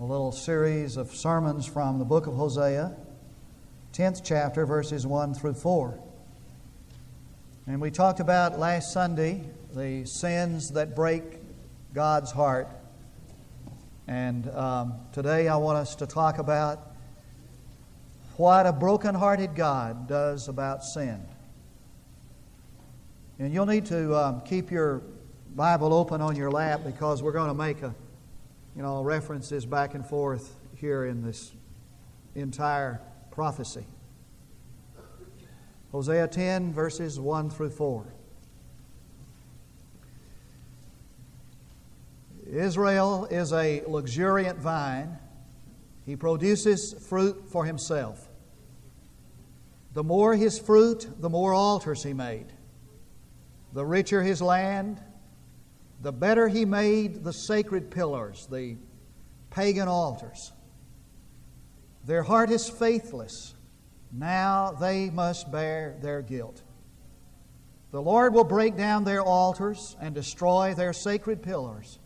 a little series of sermons from the book of Hosea, 10th chapter, verses 1 through 4. And we talked about last Sunday the sins that break God's heart. And um, today I want us to talk about what a broken-hearted God does about sin. And you'll need to um, keep your Bible open on your lap because we're going to make a, you know, references back and forth here in this entire prophecy. Hosea 10, verses 1 through 4. Israel is a luxuriant vine. He produces fruit for himself. The more his fruit, the more altars he made. The richer his land, the better he made the sacred pillars, the pagan altars. Their heart is faithless. Now they must bear their guilt. The Lord will break down their altars and destroy their sacred pillars.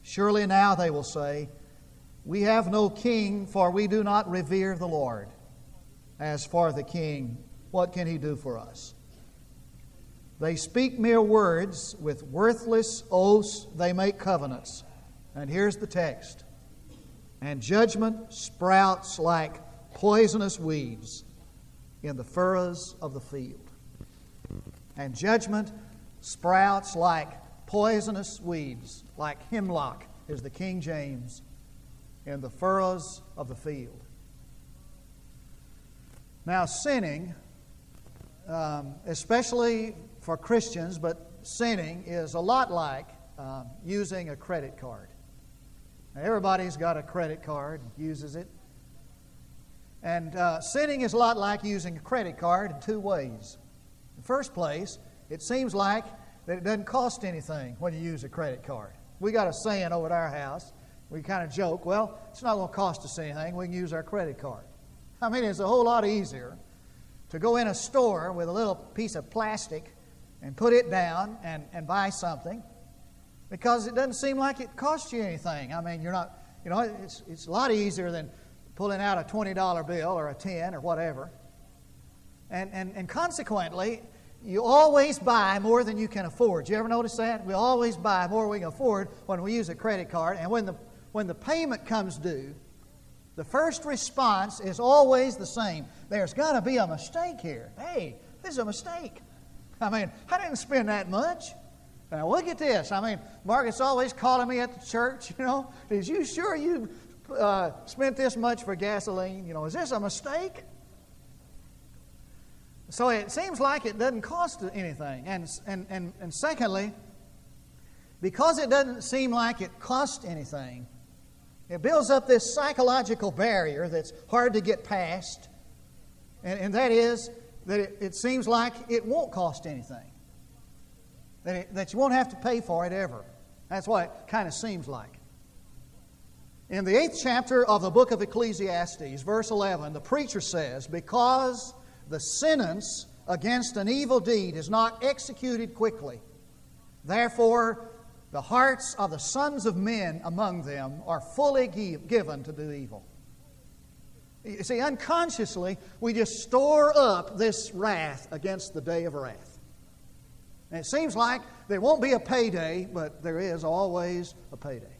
Surely now they will say, We have no king, for we do not revere the Lord. As for the king, what can he do for us? They speak mere words. With worthless oaths, they make covenants. And here's the text And judgment sprouts like poisonous weeds in the furrows of the field. And judgment sprouts like poisonous weeds, like hemlock, is the King James, in the furrows of the field. Now, sinning, um, especially for Christians, but sinning is a lot like um, using a credit card. Now, everybody's got a credit card, uses it. And uh, sinning is a lot like using a credit card in two ways. In the first place, it seems like that it doesn't cost anything when you use a credit card. We got a saying over at our house. We kind of joke, well, it's not going to cost us anything. We can use our credit card. I mean, it's a whole lot easier to go in a store with a little piece of plastic and put it down and, and buy something because it doesn't seem like it costs you anything. I mean, you're not, you know, it's, it's a lot easier than pulling out a $20 bill or a 10 or whatever. And, and, and consequently, you always buy more than you can afford. You ever notice that? We always buy more than we can afford when we use a credit card. And when the, when the payment comes due, the first response is always the same. There's got to be a mistake here. Hey, this is a mistake. I mean, I didn't spend that much. Now, look at this. I mean, Margaret's always calling me at the church, you know. Is you sure you uh, spent this much for gasoline? You know, is this a mistake? So it seems like it doesn't cost anything. And, and, and, and secondly, because it doesn't seem like it costs anything, it builds up this psychological barrier that's hard to get past. And, and that is that it, it, seems like it won't cost anything, that, it, that you won't have to pay for it ever. That's what it kind of seems like. In the eighth chapter of the book of Ecclesiastes, verse 11, the preacher says, Because the sentence against an evil deed is not executed quickly, therefore the hearts of the sons of men among them are fully give, given to do evil. You see, unconsciously, we just store up this wrath against the day of wrath. And it seems like there won't be a payday, but there is always a payday.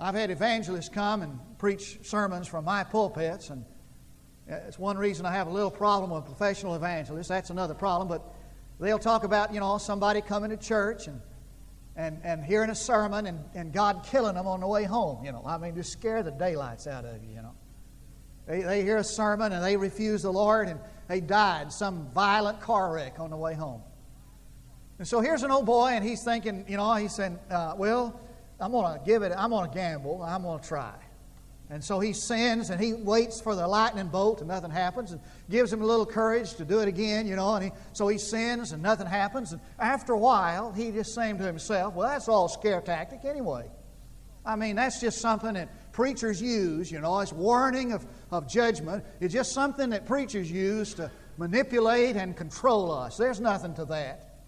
I've had evangelists come and preach sermons from my pulpits, and it's one reason I have a little problem with professional evangelists. That's another problem, but they'll talk about, you know, somebody coming to church and and, and hearing a sermon and, and God killing them on the way home, you know. I mean, just scare the daylights out of you, you know. They, they hear a sermon and they refuse the Lord and they died some violent car wreck on the way home. And so here's an old boy and he's thinking, you know, he's saying, uh, well, I'm going to give it, I'm going to gamble, I'm going to try. And so he sins and he waits for the lightning bolt and nothing happens and gives him a little courage to do it again, you know. And he, so he sins and nothing happens. And after a while, he just saying to himself, well, that's all scare tactic anyway. I mean, that's just something that preachers use, you know, it's warning of, of judgment. It's just something that preachers use to manipulate and control us. There's nothing to that.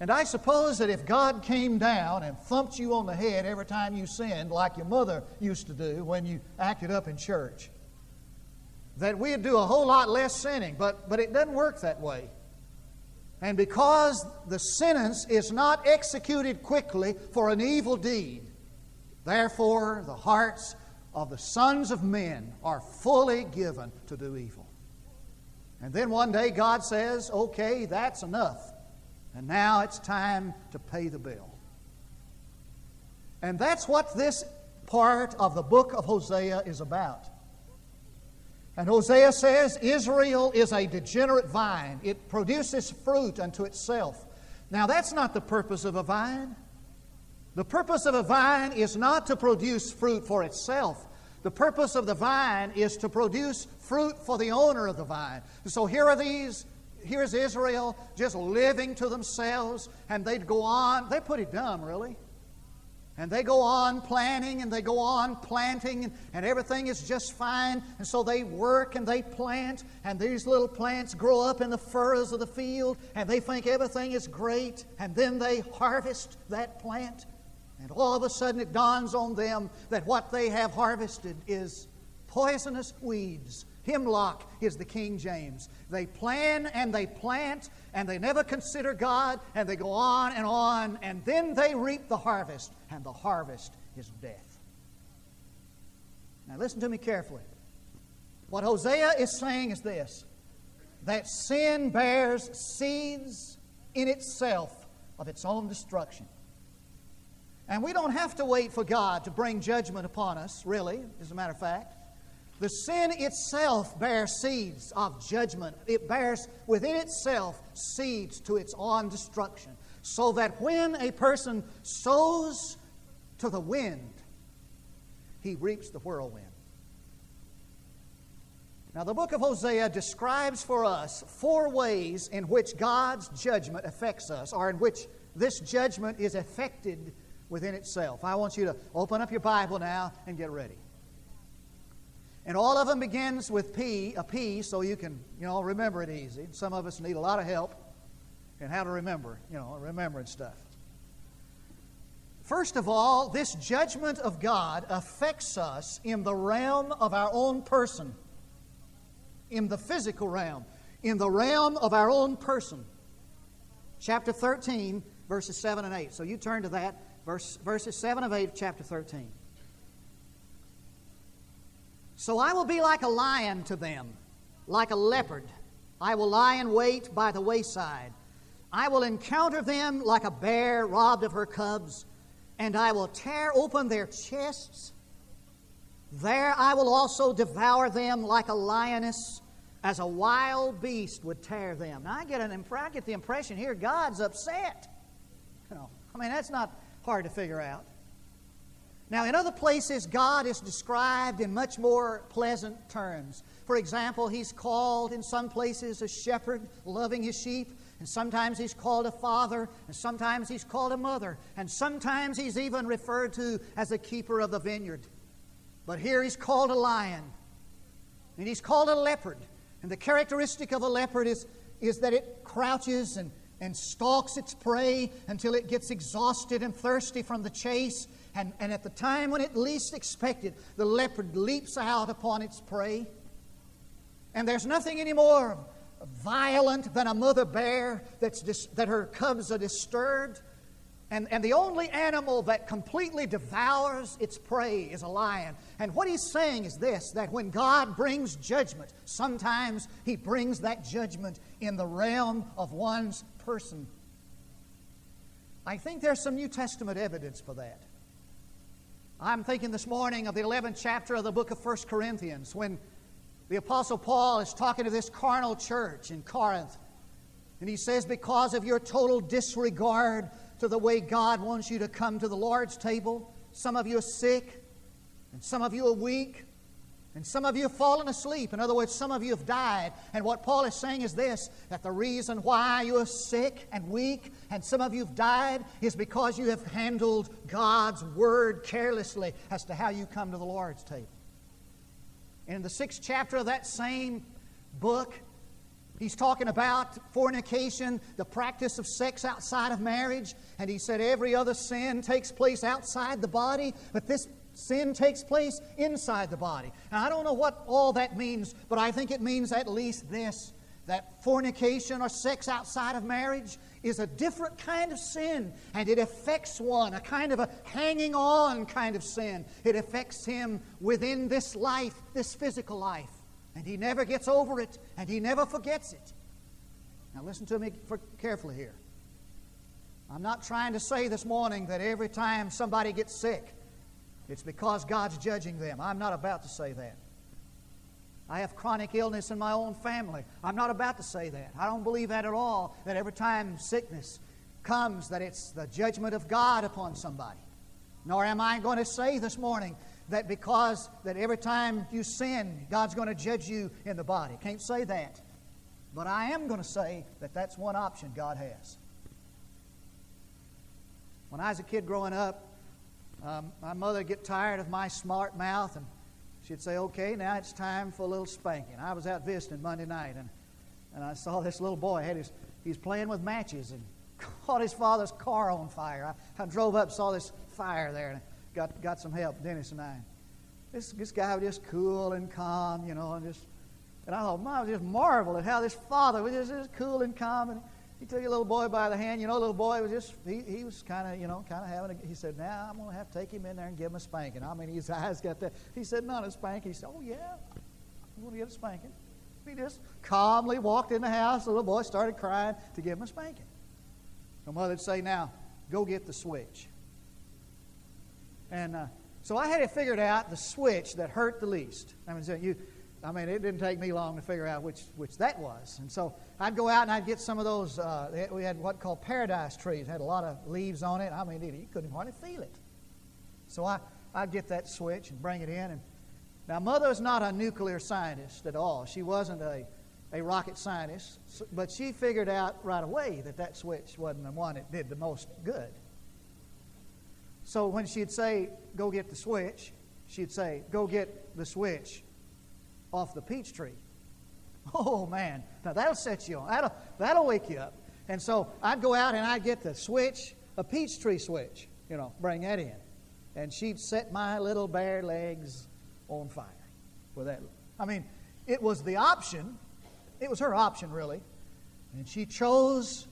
And I suppose that if God came down and thumped you on the head every time you sinned, like your mother used to do when you acted up in church, that we'd do a whole lot less sinning. But, but it doesn't work that way. And because the sentence is not executed quickly for an evil deed, therefore the hearts of the sons of men are fully given to do evil. And then one day God says, okay, that's enough. And now it's time to pay the bill. And that's what this part of the book of Hosea is about. And Hosea says Israel is a degenerate vine, it produces fruit unto itself. Now, that's not the purpose of a vine. The purpose of a vine is not to produce fruit for itself. The purpose of the vine is to produce fruit for the owner of the vine. so here are these, here's Israel just living to themselves, and they'd go on. They're pretty dumb, really. And they go on planting and they go on planting, and, and, everything is just fine. And so they work and they plant, and these little plants grow up in the furrows of the field, and they think everything is great. And then they harvest that plant, and all of a sudden it dawns on them that what they have harvested is poisonous weeds Hemlock is the King James. They plan and they plant and they never consider God and they go on and on and then they reap the harvest and the harvest is death. Now listen to me carefully. What Hosea is saying is this that sin bears seeds in itself of its own destruction. And we don't have to wait for God to bring judgment upon us, really, as a matter of fact. The sin itself bears seeds of judgment. It bears within itself seeds to its own destruction. So that when a person sows to the wind, he reaps the whirlwind. Now, the book of Hosea describes for us four ways in which God's judgment affects us, or in which this judgment is affected within itself. I want you to open up your Bible now and get ready. And all of them begins with P, a P, so you can, you know, remember it easy. Some of us need a lot of help in how to remember, you know, remembering stuff. First of all, this judgment of God affects us in the realm of our own person, in the physical realm, in the realm of our own person. Chapter 13, verses 7 and 8. So you turn to that, verse, verses 7 of 8 chapter 13. So I will be like a lion to them, like a leopard. I will lie in wait by the wayside. I will encounter them like a bear robbed of her cubs, and I will tear open their chests. There I will also devour them like a lioness, as a wild beast would tear them. Now I get, an, I get the impression here God's upset. You know, I mean, that's not hard to figure out. Now, in other places, God is described in much more pleasant terms. For example, He's called in some places a shepherd loving His sheep, and sometimes He's called a father, and sometimes He's called a mother, and sometimes He's even referred to as a keeper of the vineyard. But here He's called a lion, and He's called a leopard. And the characteristic of a leopard is, is that it crouches and, and stalks its prey until it gets exhausted and thirsty from the chase and, and at the time when it least expected, the leopard leaps out upon its prey. And there's nothing any more violent than a mother bear that's dis- that her cubs are disturbed. And, and the only animal that completely devours its prey is a lion. And what he's saying is this that when God brings judgment, sometimes he brings that judgment in the realm of one's person. I think there's some New Testament evidence for that. I'm thinking this morning of the 11th chapter of the book of 1 Corinthians when the Apostle Paul is talking to this carnal church in Corinth. And he says, Because of your total disregard to the way God wants you to come to the Lord's table, some of you are sick, and some of you are weak, and some of you have fallen asleep. In other words, some of you have died. And what Paul is saying is this that the reason why you are sick and weak and some of you have died is because you have handled God's word carelessly as to how you come to the Lord's table. In the sixth chapter of that same book, He's talking about fornication, the practice of sex outside of marriage, and he said every other sin takes place outside the body, but this sin takes place inside the body. Now, I don't know what all that means, but I think it means at least this that fornication or sex outside of marriage is a different kind of sin, and it affects one, a kind of a hanging on kind of sin. It affects him within this life, this physical life. And he never gets over it, and he never forgets it. Now, listen to me carefully here. I'm not trying to say this morning that every time somebody gets sick, it's because God's judging them. I'm not about to say that. I have chronic illness in my own family. I'm not about to say that. I don't believe that at all, that every time sickness comes, that it's the judgment of God upon somebody. Nor am I going to say this morning that because that every time you sin, God's going to judge you in the body. Can't say that. But I am going to say that that's one option God has. When I was a kid growing up, um, my mother would get tired of my smart mouth and she'd say, Okay, now it's time for a little spanking. I was out visiting Monday night and, and I saw this little boy. Had his, he's playing with matches and caught his father's car on fire. I, I drove up, saw this fire there. And got, got some help, Dennis and I. This, this guy was just cool and calm, you know, and just, and I thought, I was just marveled at how this father was just, just cool and calm. And he took a little boy by the hand, you know, little boy was just, he, he was kind of, you know, kind of having a, he said, now I'm going to have to take him in there and give him a spanking. I mean, his eyes got that. He said, not a spanking. He said, oh, yeah, I'm going to get a spanking. He just calmly walked in the house. The little boy started crying to give him a spanking. The mother would say, now, go get the switch. And uh, so I had it figured out the switch that hurt the least. I mean, so you, I mean, it didn't take me long to figure out which, which that was. And so I'd go out and I'd get some of those. Uh, we had what called paradise trees. It had a lot of leaves on it. I mean, you couldn't hardly feel it. So I, I'd get that switch and bring it in. And now, Mother was not a nuclear scientist at all. She wasn't a, a rocket scientist, but she figured out right away that that switch wasn't the one that did the most good. So when she'd say, Go get the switch, she'd say, Go get the switch off the peach tree. Oh man, now that'll set you on. That'll, that'll wake you up. And so I'd go out and I'd get the switch, a peach tree switch, you know, bring that in. And she'd set my little bare legs on fire with that. I mean, it was the option, it was her option really. And she chose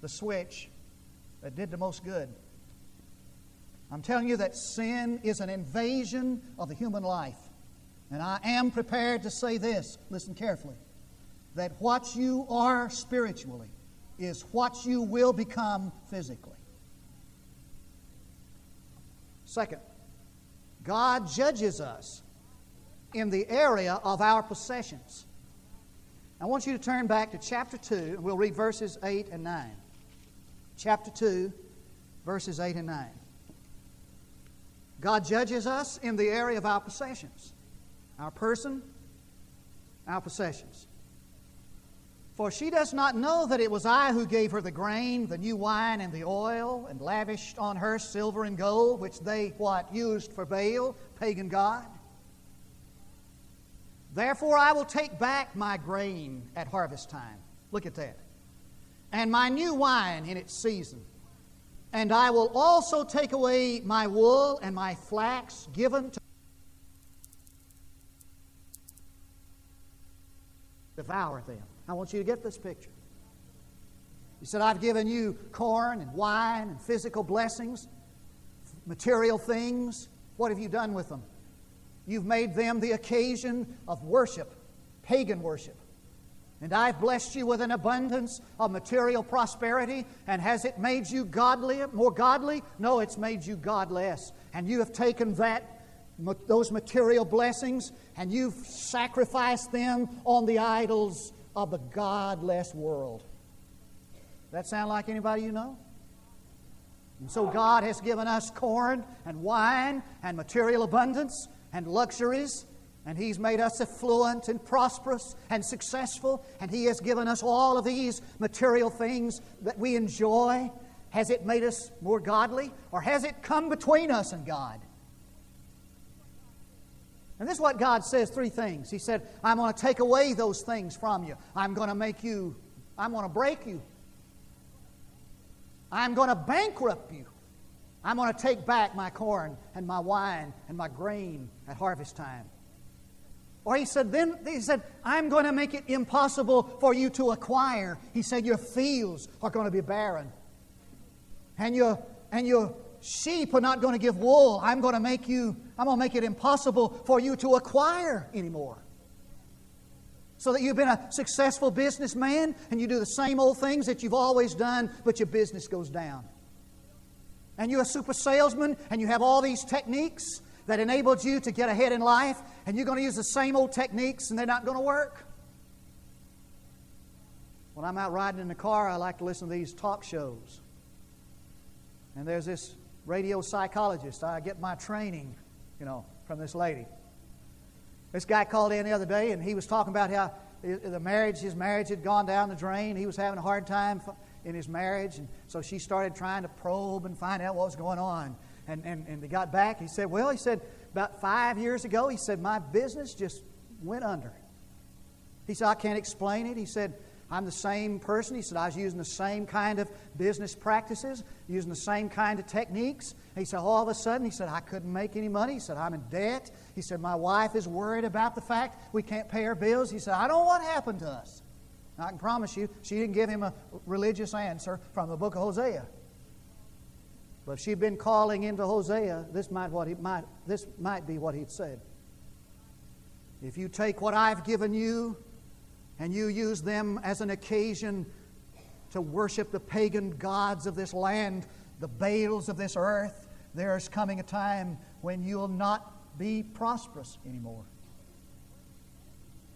the switch that did the most good. I'm telling you that sin is an invasion of the human life. And I am prepared to say this, listen carefully, that what you are spiritually is what you will become physically. Second, God judges us in the area of our possessions. I want you to turn back to chapter 2, and we'll read verses 8 and 9. Chapter 2, verses 8 and 9. God judges us in the area of our possessions, our person, our possessions. For she does not know that it was I who gave her the grain, the new wine, and the oil, and lavished on her silver and gold, which they, what, used for Baal, pagan god. Therefore I will take back my grain at harvest time. Look at that. And my new wine in its season and I will also take away my wool and my flax given to devour them. I want you to get this picture. He said, I've given you corn and wine and physical blessings, material things. What have you done with them? You've made them the occasion of worship, pagan worship. And I've blessed you with an abundance of material prosperity. And has it made you godly, more godly? No, it's made you godless. And you have taken that, those material blessings, and you've sacrificed them on the idols of the godless world. That sound like anybody you know? And so God has given us corn and wine and material abundance and luxuries and He's made us affluent and prosperous and successful, and He has given us all of these material things that we enjoy. Has it made us more godly, or has it come between us and God? And this is what God says three things. He said, I'm going to take away those things from you. I'm going to make you, I'm going to break you. I'm going to bankrupt you. I'm going to take back my corn and my wine and my grain at harvest time. Or he said, then he said, I'm going to make it impossible for you to acquire. He said, your fields are going to be barren. And your, and your sheep are not going to give wool. I'm going to make you, I'm going to make it impossible for you to acquire anymore. So that you've been a successful businessman and you do the same old things that you've always done, but your business goes down. And you're a super salesman and you have all these techniques that enabled you to get ahead in life, and you're going to use the same old techniques and they're not going to work. When I'm out riding in the car, I like to listen to these talk shows. And there's this radio psychologist. I get my training, you know, from this lady. This guy called in the other day and he was talking about how the marriage, his marriage had gone down the drain. He was having a hard time in his marriage. And so she started trying to probe and find out what was going on. And, and, and they got back. He said, Well, he said, about five years ago, he said, my business just went under. He said, I can't explain it. He said, I'm the same person. He said, I was using the same kind of business practices, using the same kind of techniques. He said, all of a sudden, he said, I couldn't make any money. He said, I'm in debt. He said, my wife is worried about the fact we can't pay our bills. He said, I don't know what happened to us. I can promise you, she didn't give him a religious answer from the book of Hosea. But if she'd been calling into Hosea, this might, what he might, this might be what he'd said. If you take what I've given you and you use them as an occasion to worship the pagan gods of this land, the Baals of this earth, there's coming a time when you'll not be prosperous anymore.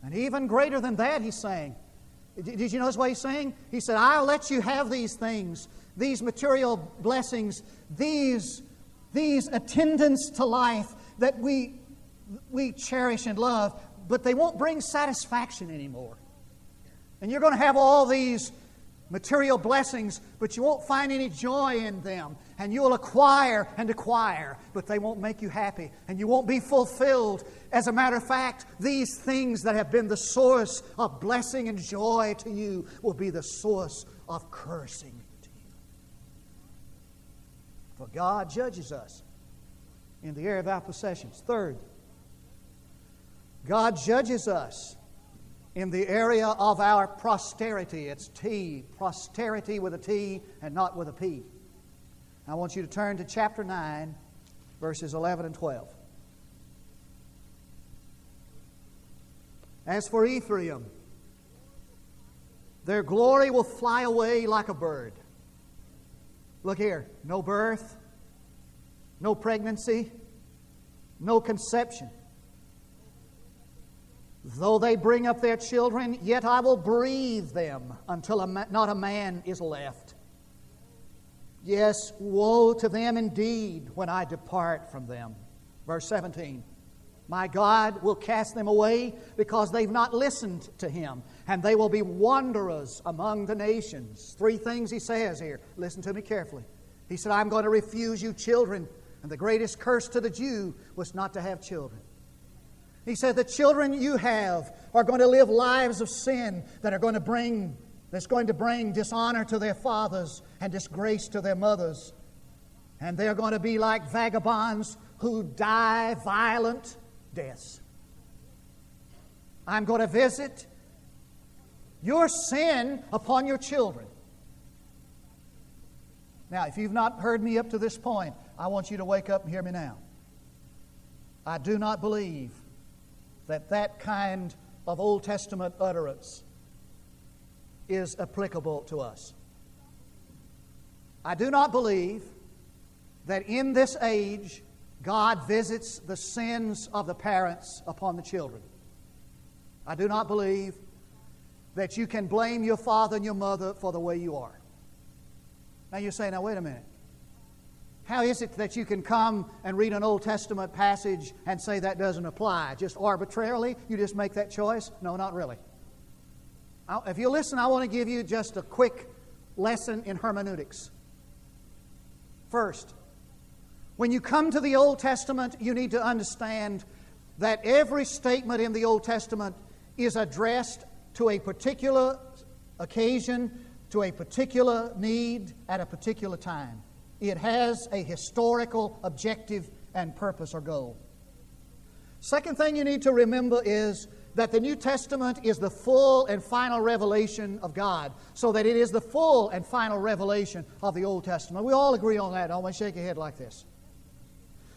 And even greater than that, he's saying. Did you notice what he's saying? He said, I'll let you have these things, these material blessings, these, these attendants to life that we, we cherish and love, but they won't bring satisfaction anymore. And you're going to have all these material blessings, but you won't find any joy in them. And you'll acquire and acquire, but they won't make you happy. And you won't be fulfilled. As a matter of fact, these things that have been the source of blessing and joy to you will be the source of cursing to you. For God judges us in the area of our possessions. Third, God judges us in the area of our posterity. It's T, posterity with a T and not with a P. I want you to turn to chapter 9, verses 11 and 12. As for Ephraim, their glory will fly away like a bird. Look here no birth, no pregnancy, no conception. Though they bring up their children, yet I will breathe them until a ma- not a man is left. Yes, woe to them indeed when I depart from them. Verse 17 My God will cast them away because they've not listened to him, and they will be wanderers among the nations. Three things he says here. Listen to me carefully. He said, I'm going to refuse you children, and the greatest curse to the Jew was not to have children. He said, The children you have are going to live lives of sin that are going to bring, that's going to bring dishonor to their fathers and disgrace to their mothers. And they're going to be like vagabonds who die violent deaths. I'm going to visit your sin upon your children. Now, if you've not heard me up to this point, I want you to wake up and hear me now. I do not believe that that kind of Old Testament utterance is applicable to us. I do not believe that in this age God visits the sins of the parents upon the children. I do not believe that you can blame your father and your mother for the way you are. Now you say, now wait a minute. How is it that you can come and read an Old Testament passage and say that doesn't apply? Just arbitrarily? You just make that choice? No, not really. If you listen, I want to give you just a quick lesson in hermeneutics. First, when you come to the Old Testament, you need to understand that every statement in the Old Testament is addressed to a particular occasion, to a particular need at a particular time. It has a historical objective and purpose or goal. Second thing you need to remember is that the New Testament is the full and final revelation of God, so that it is the full and final revelation of the Old Testament. We all agree on that. Want to shake your head like this.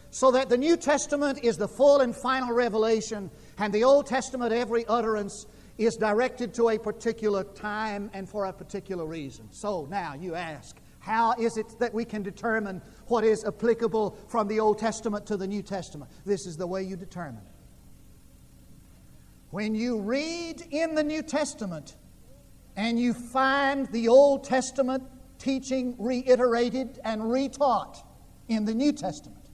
So that the New Testament is the full and final revelation, and the Old Testament, every utterance, is directed to a particular time and for a particular reason. So now you ask, how is it that we can determine what is applicable from the Old Testament to the New Testament? This is the way you determine it. When you read in the New Testament and you find the Old Testament teaching reiterated and retaught in the New Testament,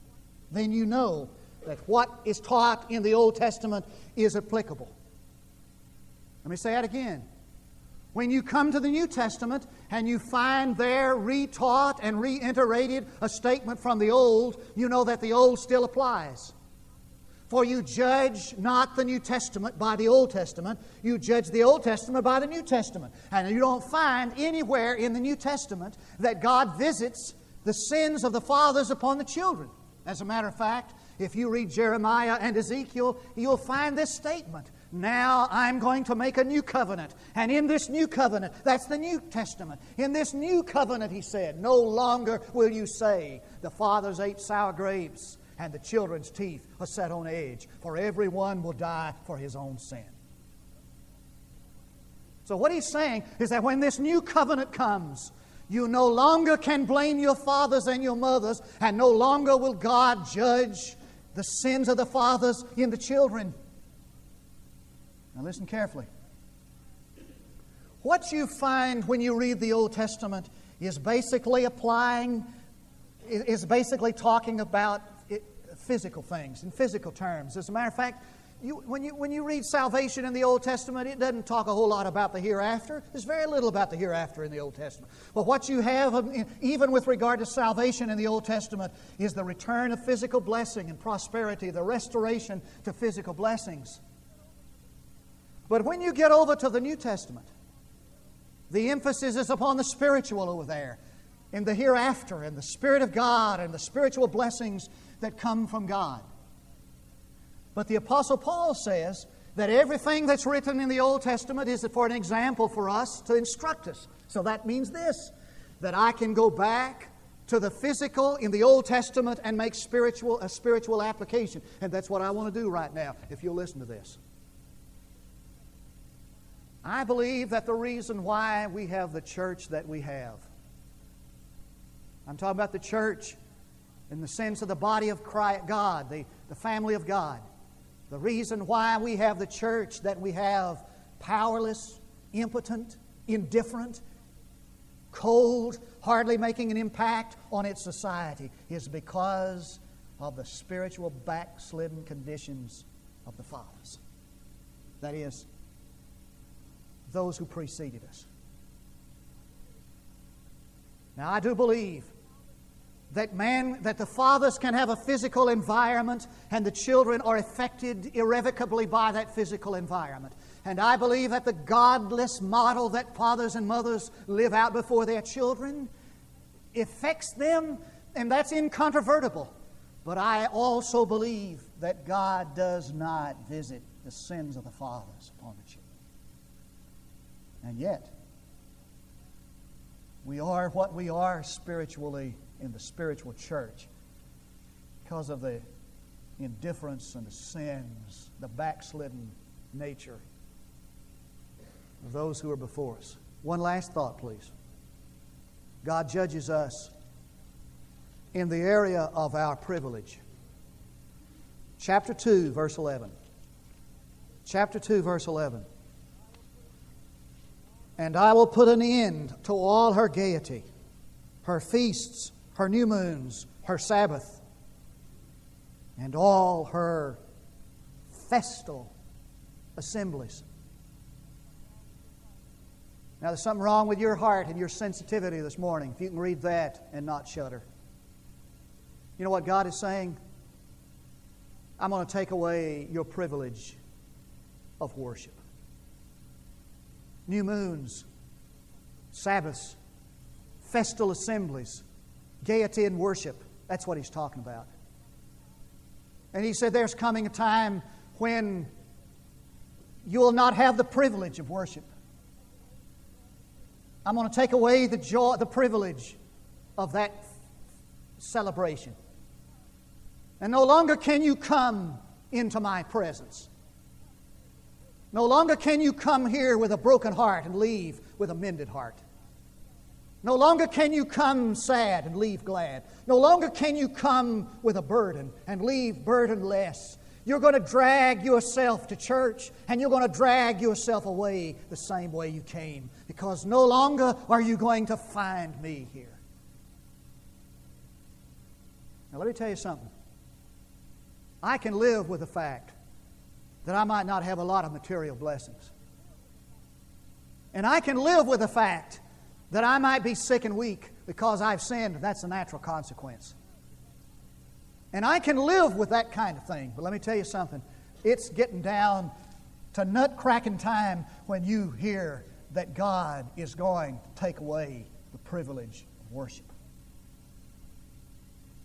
then you know that what is taught in the Old Testament is applicable. Let me say that again. When you come to the New Testament and you find there retaught and reiterated a statement from the Old, you know that the Old still applies. For you judge not the New Testament by the Old Testament, you judge the Old Testament by the New Testament. And you don't find anywhere in the New Testament that God visits the sins of the fathers upon the children. As a matter of fact, if you read Jeremiah and Ezekiel, you'll find this statement now I'm going to make a new covenant. And in this new covenant, that's the New Testament. In this new covenant, he said, no longer will you say, the fathers ate sour grapes and the children's teeth are set on edge, for everyone will die for his own sin. So, what he's saying is that when this new covenant comes, you no longer can blame your fathers and your mothers, and no longer will God judge the sins of the fathers in the children. Now, listen carefully. What you find when you read the Old Testament is basically applying, is basically talking about physical things in physical terms. As a matter of fact, you, when, you, when you read salvation in the Old Testament, it doesn't talk a whole lot about the hereafter. There's very little about the hereafter in the Old Testament. But what you have, um, even with regard to salvation in the Old Testament, is the return of physical blessing and prosperity, the restoration to physical blessings. But when you get over to the New Testament, the emphasis is upon the spiritual over there, in the hereafter, and the Spirit of God, and the spiritual blessings that come from God. But the Apostle Paul says that everything that's written in the Old Testament is for an example for us to instruct us. So that means this that I can go back to the physical in the Old Testament and make spiritual a spiritual application. And that's what I want to do right now, if you'll listen to this. I believe that the reason why we have the church that we have, I'm talking about the church in the sense of the body of Christ, God, the, the family of God. The reason why we have the church that we have powerless, impotent, indifferent, cold, hardly making an impact on its society is because of the spiritual backslidden conditions of the fathers. That is, those who preceded us. Now, I do believe that man that the fathers can have a physical environment and the children are affected irrevocably by that physical environment. And i believe that the godless model that fathers and mothers live out before their children affects them and that's incontrovertible. But i also believe that god does not visit the sins of the fathers upon the children and yet, we are what we are spiritually in the spiritual church because of the indifference and the sins, the backslidden nature of those who are before us. One last thought, please. God judges us in the area of our privilege. Chapter 2, verse 11. Chapter 2, verse 11. And I will put an end to all her gaiety, her feasts, her new moons, her Sabbath, and all her festal assemblies. Now, there's something wrong with your heart and your sensitivity this morning if you can read that and not shudder. You know what God is saying? I'm going to take away your privilege of worship. New moons, Sabbaths, festal assemblies, gaiety and worship. That's what he's talking about. And he said, There's coming a time when you will not have the privilege of worship. I'm going to take away the joy, the privilege of that celebration. And no longer can you come into my presence. No longer can you come here with a broken heart and leave with a mended heart. No longer can you come sad and leave glad. No longer can you come with a burden and leave burdenless. You're going to drag yourself to church and you're going to drag yourself away the same way you came because no longer are you going to find me here. Now, let me tell you something. I can live with the fact that I might not have a lot of material blessings. And I can live with the fact that I might be sick and weak because I've sinned. That's a natural consequence. And I can live with that kind of thing. But let me tell you something. It's getting down to nut cracking time when you hear that God is going to take away the privilege of worship.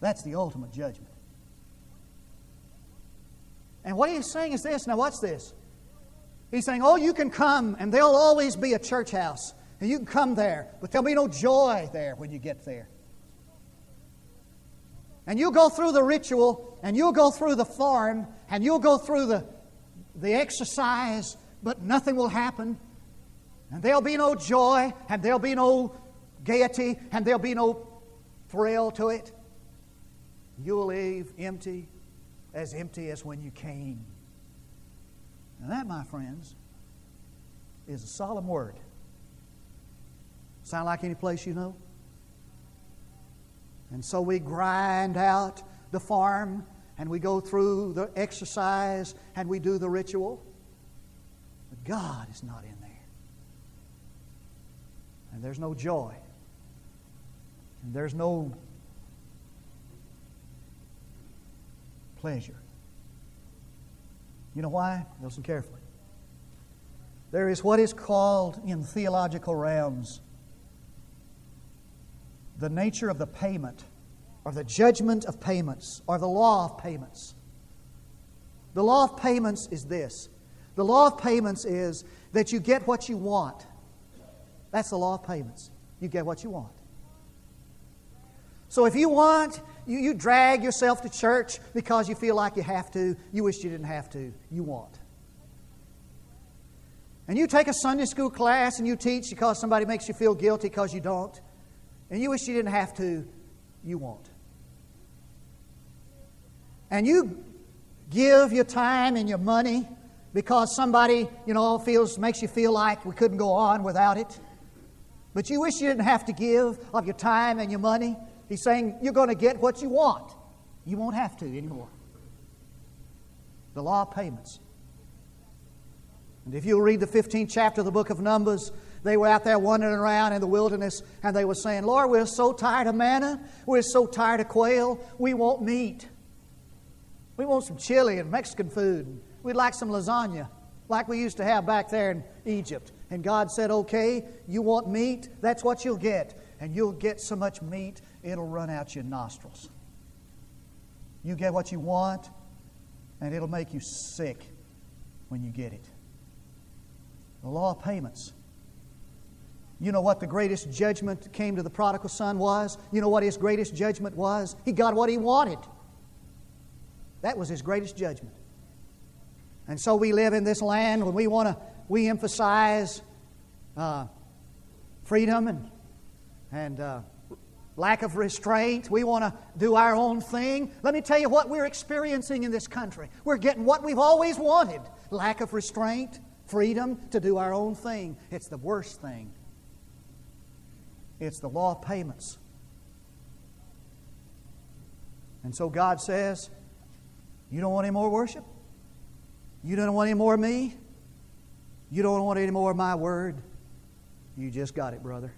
That's the ultimate judgment. And what he's saying is this now, watch this. He's saying, Oh, you can come, and there'll always be a church house, and you can come there, but there'll be no joy there when you get there. And you'll go through the ritual, and you'll go through the form, and you'll go through the, the exercise, but nothing will happen. And there'll be no joy, and there'll be no gaiety, and there'll be no thrill to it. You'll leave empty, as empty as when you came. And that, my friends, is a solemn word. Sound like any place you know? And so we grind out the farm and we go through the exercise and we do the ritual. But God is not in there. And there's no joy. And there's no pleasure. You know why? Listen carefully. There is what is called in theological realms the nature of the payment, or the judgment of payments, or the law of payments. The law of payments is this the law of payments is that you get what you want. That's the law of payments. You get what you want. So if you want, you, you drag yourself to church because you feel like you have to, you wish you didn't have to, you want. And you take a Sunday school class and you teach because somebody makes you feel guilty because you don't and you wish you didn't have to, you won't. And you give your time and your money because somebody, you know, feels makes you feel like we couldn't go on without it. But you wish you didn't have to give of your time and your money. He's saying you're going to get what you want. You won't have to anymore. The law of payments. And if you'll read the 15th chapter of the book of Numbers, they were out there wandering around in the wilderness and they were saying, Lord, we're so tired of manna. We're so tired of quail. We want meat. We want some chili and Mexican food. We'd like some lasagna like we used to have back there in Egypt. And God said, Okay, you want meat? That's what you'll get. And you'll get so much meat, it'll run out your nostrils. You get what you want, and it'll make you sick when you get it. The law of payments. You know what the greatest judgment came to the prodigal son was? You know what his greatest judgment was? He got what he wanted. That was his greatest judgment. And so we live in this land when we want to, we emphasize uh, freedom and, and uh, lack of restraint. We want to do our own thing. Let me tell you what we're experiencing in this country. We're getting what we've always wanted lack of restraint, freedom to do our own thing. It's the worst thing it's the law of payments. And so God says, You don't want any more worship? You don't want any more of me? You don't want any more of my word? You just got it, brother.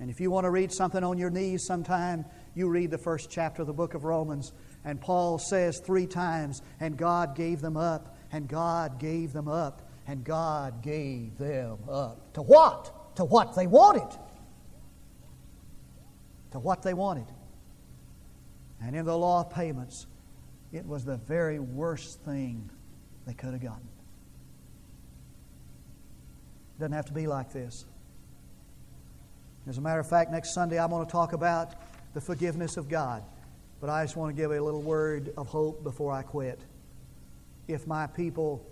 And if you want to read something on your knees sometime, you read the first chapter of the book of Romans And Paul says three times, and God gave them up, and God gave them up, and God gave them up. To what? To what they wanted. To what they wanted. And in the law of payments, it was the very worst thing they could have gotten. It doesn't have to be like this. As a matter of fact, next Sunday I'm going to talk about the forgiveness of God. But I just want to give a little word of hope before I quit. If my people,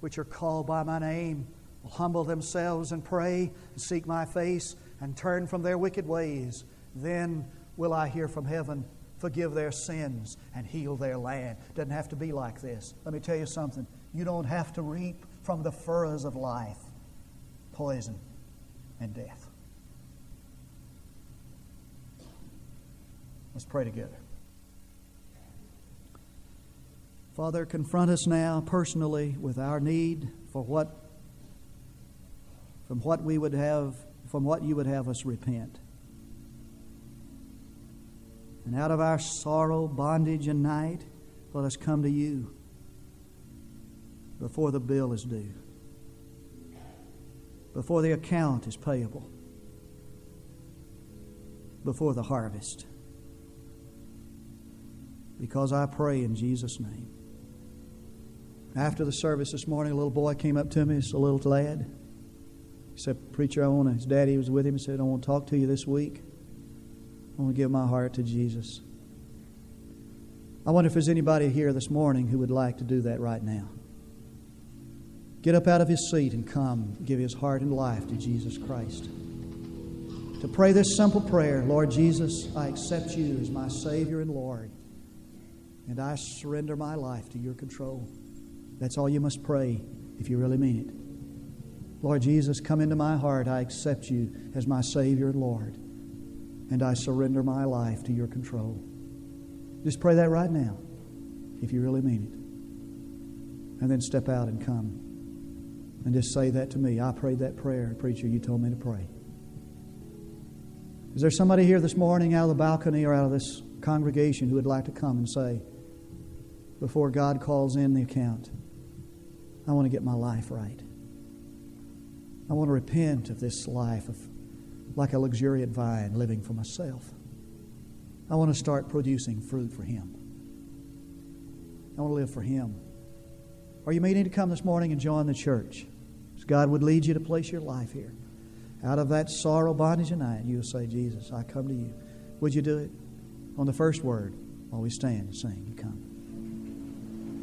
which are called by my name, will humble themselves and pray and seek my face and turn from their wicked ways, then will I hear from heaven, forgive their sins, and heal their land. Doesn't have to be like this. Let me tell you something. You don't have to reap from the furrows of life poison and death. Let's pray together. Father, confront us now personally with our need for what from what we would have from what you would have us repent. And out of our sorrow, bondage, and night, let us come to you before the bill is due, before the account is payable, before the harvest because I pray in Jesus' name. After the service this morning, a little boy came up to me, just a little lad. He said, Preacher, I want to, his daddy was with him. He said, I want to talk to you this week. I want to give my heart to Jesus. I wonder if there's anybody here this morning who would like to do that right now. Get up out of his seat and come give his heart and life to Jesus Christ. To pray this simple prayer Lord Jesus, I accept you as my Savior and Lord and I surrender my life to your control. That's all you must pray if you really mean it. Lord Jesus, come into my heart. I accept you as my Savior and Lord, and I surrender my life to your control. Just pray that right now if you really mean it. And then step out and come and just say that to me. I prayed that prayer, preacher, you told me to pray. Is there somebody here this morning out of the balcony or out of this congregation who would like to come and say, before God calls in the account. I want to get my life right. I want to repent of this life of like a luxuriant vine living for myself. I want to start producing fruit for Him. I want to live for Him. Are you meaning to come this morning and join the church? As God would lead you to place your life here. Out of that sorrow, bondage, and night, you'll say, Jesus, I come to you. Would you do it? On the first word, while we stand and sing, you come.